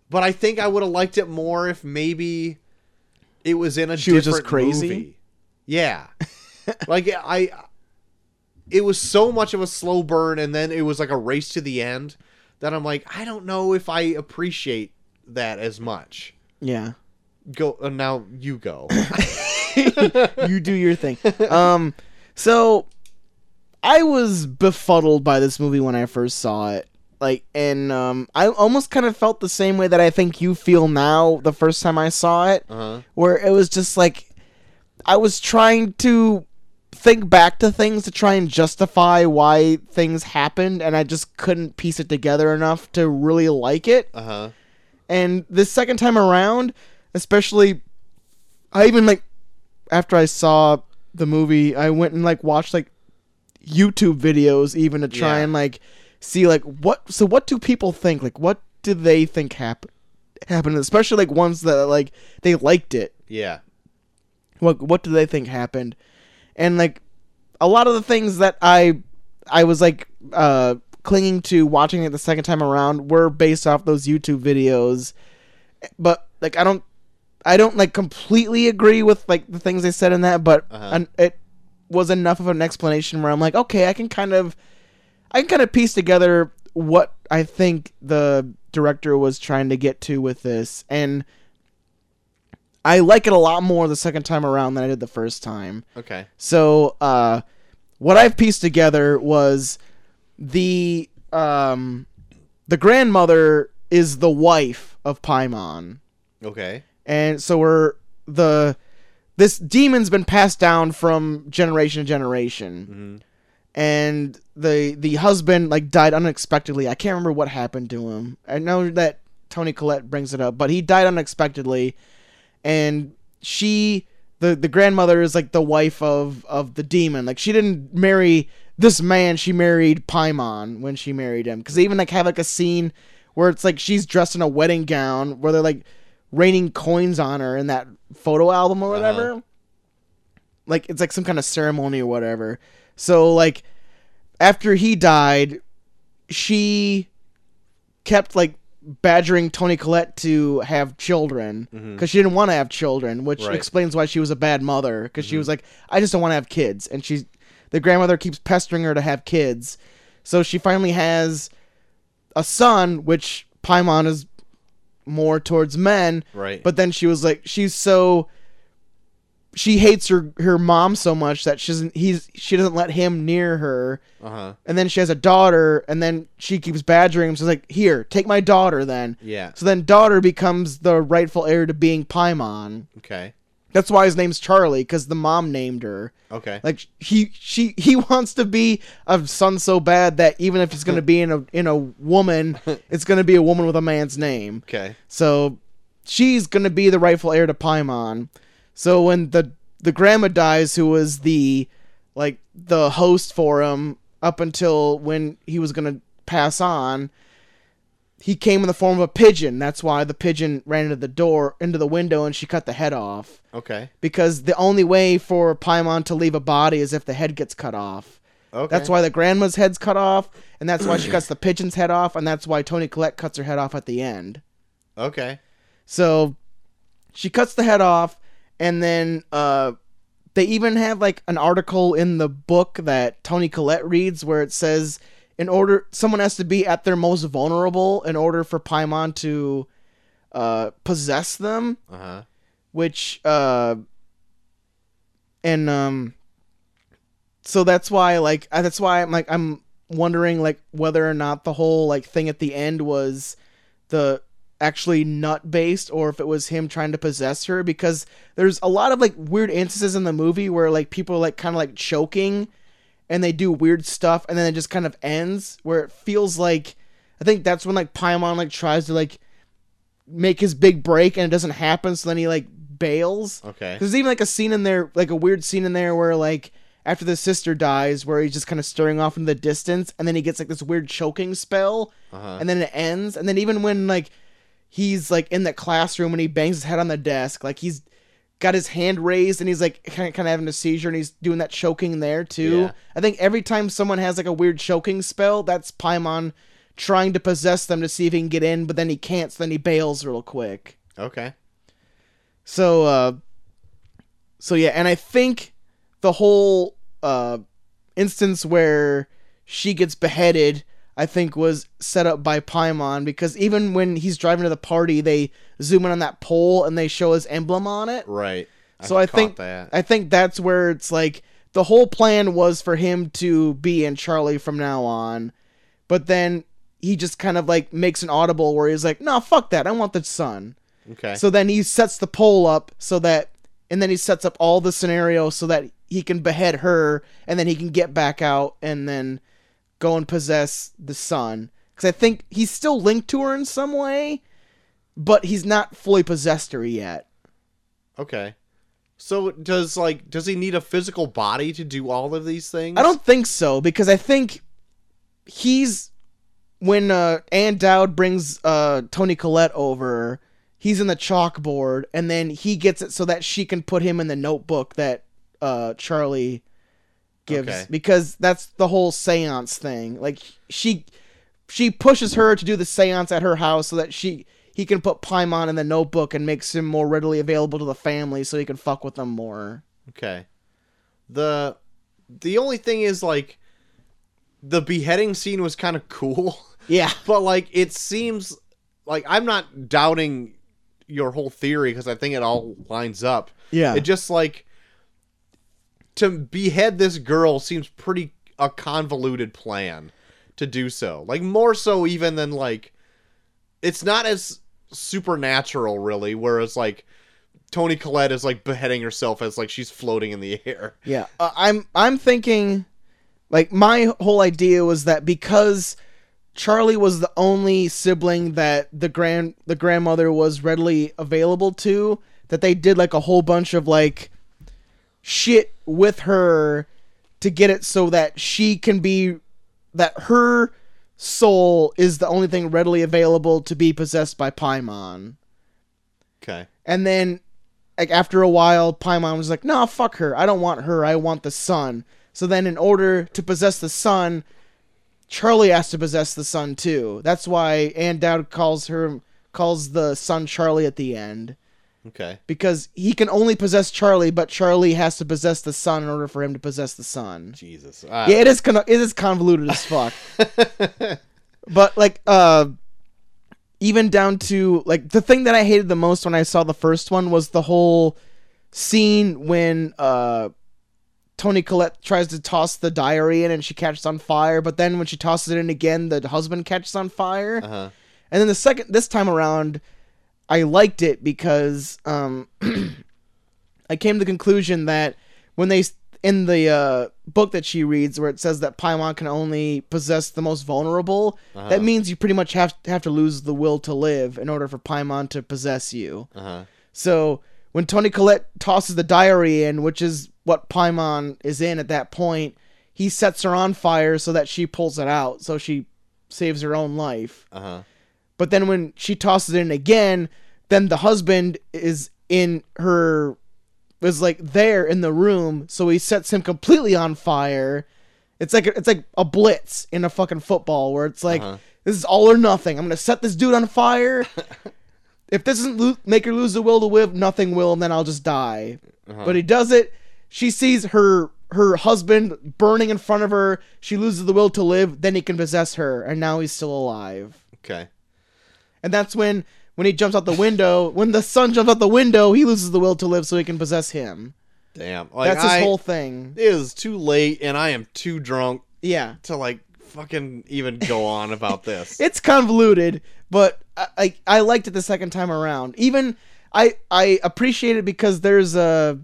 But I think I would have liked it more if maybe it was in a She was different just crazy? movie. Yeah. like I it was so much of a slow burn and then it was like a race to the end that I'm like I don't know if I appreciate that as much. Yeah. Go uh, now you go. you do your thing. Um, so I was befuddled by this movie when I first saw it. Like, and um, I almost kind of felt the same way that I think you feel now the first time I saw it, uh-huh. where it was just like I was trying to think back to things to try and justify why things happened, and I just couldn't piece it together enough to really like it. Uh-huh. And the second time around, especially, I even like after I saw the movie, I went and like watched like YouTube videos even to try Yeah. and like see like what. So what do people think? Like what do they think happened? Happened, especially like ones that like they liked it. Yeah. What what do they think happened? And like a lot of the things that I I was like uh clinging to watching it the second time around were based off those YouTube videos. But like I don't I don't like completely agree with like the things they said in that, but Uh-huh. it was enough of an explanation where I'm like, okay, I can kind of I can kind of piece together what I think the director was trying to get to with this and I like it a lot more the second time around than I did the first time. Okay. So, uh, what I've pieced together was the um, the grandmother is the wife of Paimon, Okay. and so we're the this demon's been passed down from generation to generation, Mhm. and the the husband like died unexpectedly. I can't remember what happened to him. I know that Toni Collette brings it up, but he died unexpectedly, and she the the grandmother is like the wife of of the demon. Like she didn't marry this man; she married Paimon when she married him. Because they even like have like a scene where it's like she's dressed in a wedding gown where they're like raining coins on her in that photo album or uh-huh. whatever. Like it's like some kind of ceremony or whatever. So like after he died, she kept like badgering Toni Collette to have children mm-hmm. because she didn't want to have children, which Right. explains why she was a bad mother. Because she mm-hmm. was like, I just don't want to have kids, and she's the grandmother keeps pestering her to have kids. So she finally has a son, which Paimon is more towards men. Right. But then she was like, she's so she hates her her mom so much that she doesn't he's she doesn't let him near her. uh-huh. And then she has a daughter, and then she keeps badgering him. It's like, here, take my daughter then. Yeah. So then daughter becomes the rightful heir to being Paimon. Okay. That's why his name's Charlie, because the mom named her. Okay. Like he she he wants to be a son so bad that even if it's gonna be in a in a woman, it's gonna be a woman with a man's name. Okay. So she's gonna be the rightful heir to Paimon. So when the the grandma dies, who was the like the host for him up until when he was gonna pass on, he came in the form of a pigeon. That's why the pigeon ran into the door into the window and she cut the head off. Okay. Because the only way for Paimon to leave a body is if the head gets cut off. Okay. That's why the grandma's head's cut off, and that's why she cuts the pigeon's head off, and that's why Toni Collette cuts her head off at the end. Okay. So she cuts the head off, and then uh, they even have like an article in the book that Toni Collette reads where it says in order someone has to be at their most vulnerable in order for Paimon to uh, possess them, Uh-huh. which uh, and um, so that's why like uh, that's why I'm like I'm wondering like whether or not the whole like thing at the end was the actually nut based or if it was him trying to possess her because there's a lot of like weird instances in the movie where like people are like kind of like choking and they do weird stuff and then it just kind of ends where it feels like I think that's when like Paimon like tries to like make his big break and it doesn't happen so then he like bails Okay. there's even like a scene in there, like a weird scene in there where like after the sister dies, where he's just kind of staring off in the distance, and then he gets like this weird choking spell, Uh-huh. and then it ends, and then even when like he's like in the classroom and he bangs his head on the desk, like he's got his hand raised and he's like kind of, kind of having a seizure and he's doing that choking there too. Yeah. I think every time someone has like a weird choking spell, that's Paimon trying to possess them to see if he can get in, but then he can't, so then he bails real quick. Okay. So uh so yeah, and I think the whole uh instance where she gets beheaded I think was set up by Paimon because even when he's driving to the party they zoom in on that pole and they show his emblem on it. Right. So I think that. I think that's where it's like the whole plan was for him to be in Charlie from now on, but then he just kind of like makes an audible where he's like, "No, fuck that. I want the son." okay. So then he sets the pole up so that, and then he sets up all the scenarios so that he can behead her, and then he can get back out and then go and possess the son. Because I think he's still linked to her in some way, but he's not fully possessed her yet. okay. So does like does he need a physical body to do all of these things? I don't think so because I think he's when uh Ann Dowd brings uh Toni Collette over, he's in the chalkboard and then he gets it so that she can put him in the notebook that uh Charlie gives Okay. because that's the whole séance thing. Like she she pushes her to do the séance at her house so that she he can put Paimon in the notebook and makes him more readily available to the family so he can fuck with them more. Okay. The the only thing is like the beheading scene was kind of cool, Yeah. but like it seems like I'm not doubting your whole theory because I think it all lines up. Yeah. It just like to behead this girl seems pretty a convoluted plan to do so. Like more so even than like it's not as supernatural really whereas like Toni Collette is like beheading herself as like she's floating in the air. Yeah, uh, I'm I'm thinking like my whole idea was that because Charlie was the only sibling that the grand the grandmother was readily available to that they did like a whole bunch of like shit with her to get it so that she can be that her soul is the only thing readily available to be possessed by Paimon. Okay. And then, like after a while, Paimon was like, "Nah, fuck her. I don't want her. I want the son." So then, in order to possess the son, Charlie has to possess the son too. That's why Ann Dowd calls her calls the son Charlie at the end Okay. because he can only possess Charlie, but Charlie has to possess the son in order for him to possess the son. Jesus. Yeah, it is con- it is convoluted as fuck. but like uh even down to like the thing that I hated the most when I saw the first one was the whole scene when uh Toni Collette tries to toss the diary in and she catches on fire, but then when she tosses it in again, the husband catches on fire. uh-huh. And then the second this time around, I liked it because um, I came to the conclusion that when they in the uh, book that she reads, where it says that Paimon can only possess the most vulnerable, Uh-huh. that means you pretty much have have to lose the will to live in order for Paimon to possess you. Uh-huh. So when Toni Collette tosses the diary in, which is what Paimon is in at that point, he sets her on fire so that she pulls it out, so she saves her own life. Uh-huh. But then when she tosses it in again, then the husband is in her was like there in the room, so he sets him completely on fire. It's like it's like a blitz in a fucking football where it's like Uh-huh. this is all or nothing. I'm gonna set this dude on fire. if this doesn't lo- make her lose the will to live, nothing will, and then I'll just die. Uh-huh. But he does it. She sees her her husband burning in front of her. She loses the will to live. Then he can possess her, and now he's still alive. Okay. And that's when when he jumps out the window, when the son jumps out the window, he loses the will to live so he can possess him. Damn. Like That's his I, whole thing. it is too late and I am too drunk Yeah. to like fucking even go on about this. It's convoluted, but uh, I, I I liked it the second time around. Even I I appreciate it because there's a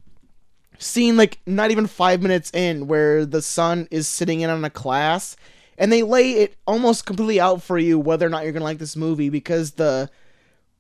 scene like not even 5 minutes in where the son is sitting in on a class and they lay it almost completely out for you whether or not you're going to like this movie because the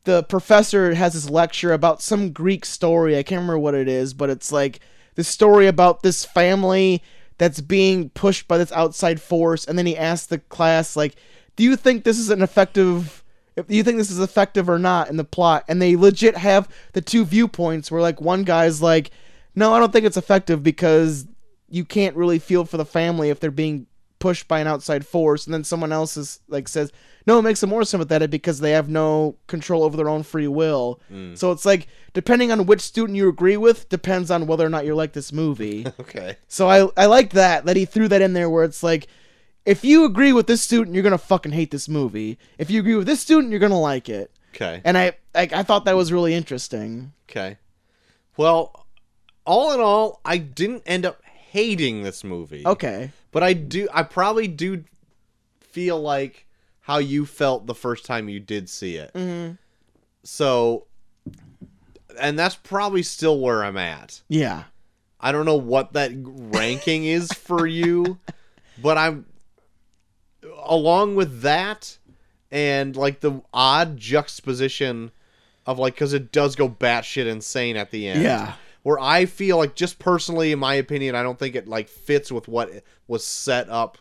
the professor has this lecture about some Greek story. I can't remember what it is, but it's like the story about this family that's being pushed by this outside force. And then he asks the class, like, "Do you think this is an effective? Do you think this is effective or not in the plot?" And they legit have the two viewpoints where like one guy's like, "No, I don't think it's effective because you can't really feel for the family if they're being pushed by an outside force, and then someone else is like says, no, it makes them more sympathetic because they have no control over their own free will. Mm. So it's like depending on which student you agree with depends on whether or not you like this movie. Okay. so I I like that that he threw that in there where it's like. If you agree with this student, you're gonna fucking hate this movie. If you agree with this student, you're gonna like it. Okay. And I, I, I thought that was really interesting. Okay. Well, all in all, I didn't end up hating this movie. Okay. But I do I probably do feel like how you felt the first time you did see it. Mm-hmm. So and that's probably still where I'm at. Yeah. I don't know what that ranking is for you, but I'm along with that and like the odd juxtaposition of like because it does go batshit insane at the end. Yeah. Where I feel like just personally, in my opinion, I don't think it like fits with what was set up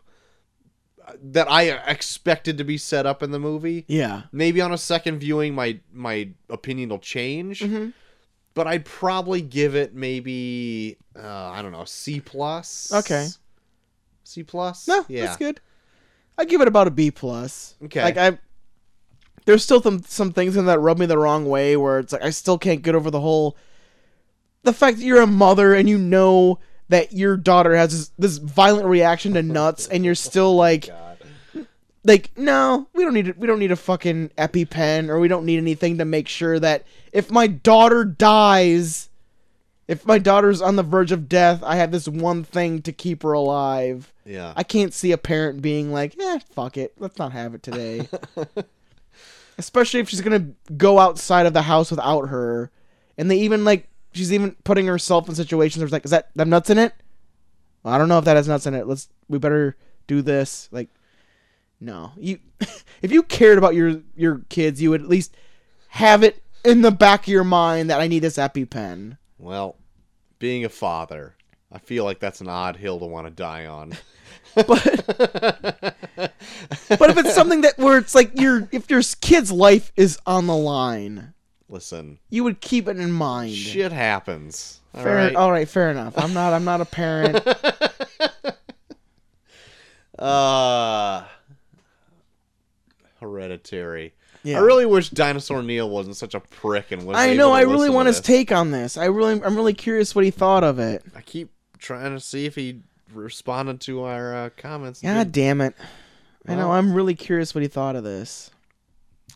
that I expected to be set up in the movie. Yeah. Maybe on a second viewing, my my opinion will change Mm-hmm. but I'd probably give it maybe uh, I don't know C plus. Okay. C plus. No, yeah, that's good. I give it about a B plus. Okay. Like I, there's still some some things in that rub me the wrong way where it's like I still can't get over the whole, the fact that you're a mother and you know that your daughter has this, this violent reaction to nuts and you're still like. like no we don't need it we don't need a fucking epipen or we don't need anything to make sure that if my daughter dies if my daughter's on the verge of death i have this one thing to keep her alive Yeah. i can't see a parent being like eh fuck it let's not have it today especially if she's gonna go outside of the house without her and they even like she's even putting herself in situations where it's like is that them nuts in it well, i don't know if that has nuts in it let's we better do this like no, you if you cared about your your kids, you would at least have it in the back of your mind that I need this EpiPen. well, being a father, I feel like that's an odd hill to want to die on. But but if it's something that where it's like your if your kid's life is on the line, Listen, you would keep it in mind. shit happens. All Fair, right. all right, fair enough. I'm not I'm not a parent. Uh, hereditary. Yeah. I really wish Dinosaur Neil wasn't such a prick and was. I know. I really want his take on this. I really I'm really curious what he thought of it. I keep trying to see if he responded to our uh, comments. God damn it. I know. I'm really curious what he thought of this.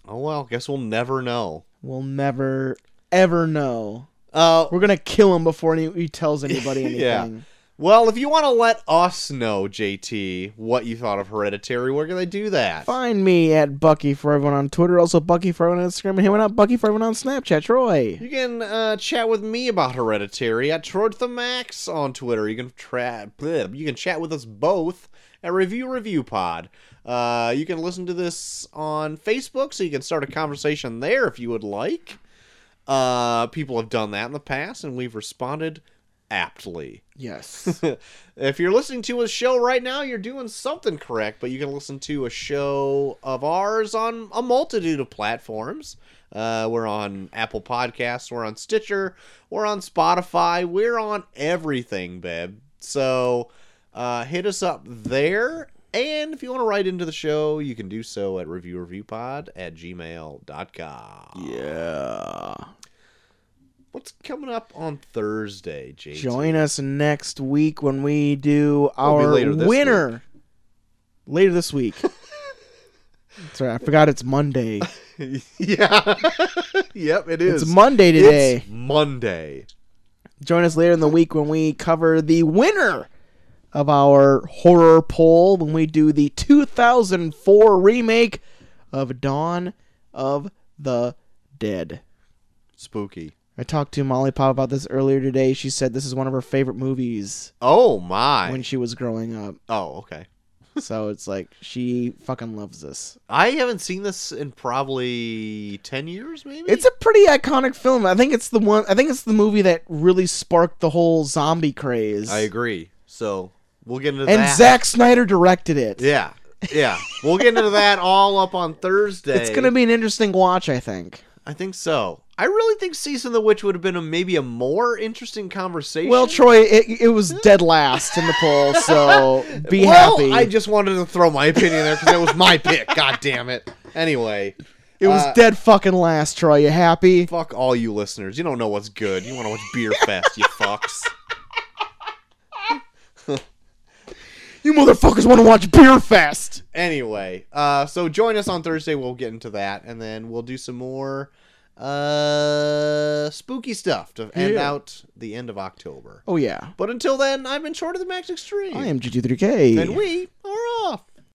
Oh well, guess we'll never know. We'll never ever know. Uh, We're gonna kill him before any, he tells anybody anything. Yeah. well, if you want to let us know, JT, what you thought of Hereditary, where can they do that? Find me at Bucky for everyone on Twitter, also Bucky for everyone on Instagram, and him out Bucky for everyone on Snapchat. Troy. You can uh, chat with me about Hereditary at Max on Twitter. You can tra- bleh, you can chat with us both at Review Review Pod. Uh, you can listen to this on Facebook, so you can start a conversation there if you would like. Uh, people have done that in the past, and we've responded aptly. Yes. if you're listening to a show right now, you're doing something correct, but you can listen to a show of ours on a multitude of platforms. Uh, we're on Apple Podcasts, we're on Stitcher, we're on Spotify, we're on everything, babe. So uh, hit us up there. And if you want to write into the show, you can do so at reviewreviewpod at gmail.com. yeah. What's coming up on Thursday, JT? Join us next week when we do our later winner. Later this week. Sorry, I forgot it's Monday. yeah. yep, it is. It's Monday today. It's Monday. Join us later in the week when we cover the winner of our horror poll when we do the 2004 remake of Dawn of the Dead. Spooky. I talked to Molly Pop about this earlier today. She said this is one of her favorite movies Oh my. when she was growing up. oh, okay. So it's like she fucking loves this. I haven't seen this in probably 10 years maybe. It's a pretty iconic film. I think it's the one I think it's the movie that really sparked the whole zombie craze. I agree. So, we'll get into and that. And Zack Snyder directed it. Yeah. Yeah. We'll get into that all up on Thursday. It's gonna be an interesting watch, I think. I think so. I really think Season of the Witch would have been a, maybe a more interesting conversation. Well, Troy, it, it was dead last in the poll, so be well, happy. I just wanted to throw my opinion there because it was my pick. God damn it. Anyway, it was uh, dead fucking last, Troy. You happy? fuck all you listeners. You don't know what's good. You want to watch Beer Fest, you fucks. You motherfuckers want to watch Beerfest? Anyway, uh, so join us on Thursday. We'll get into that, and then we'll do some more uh spooky stuff to end Yeah. out the end of October. Oh yeah. But until then, I've been short of the max extreme. I am GT3K. and we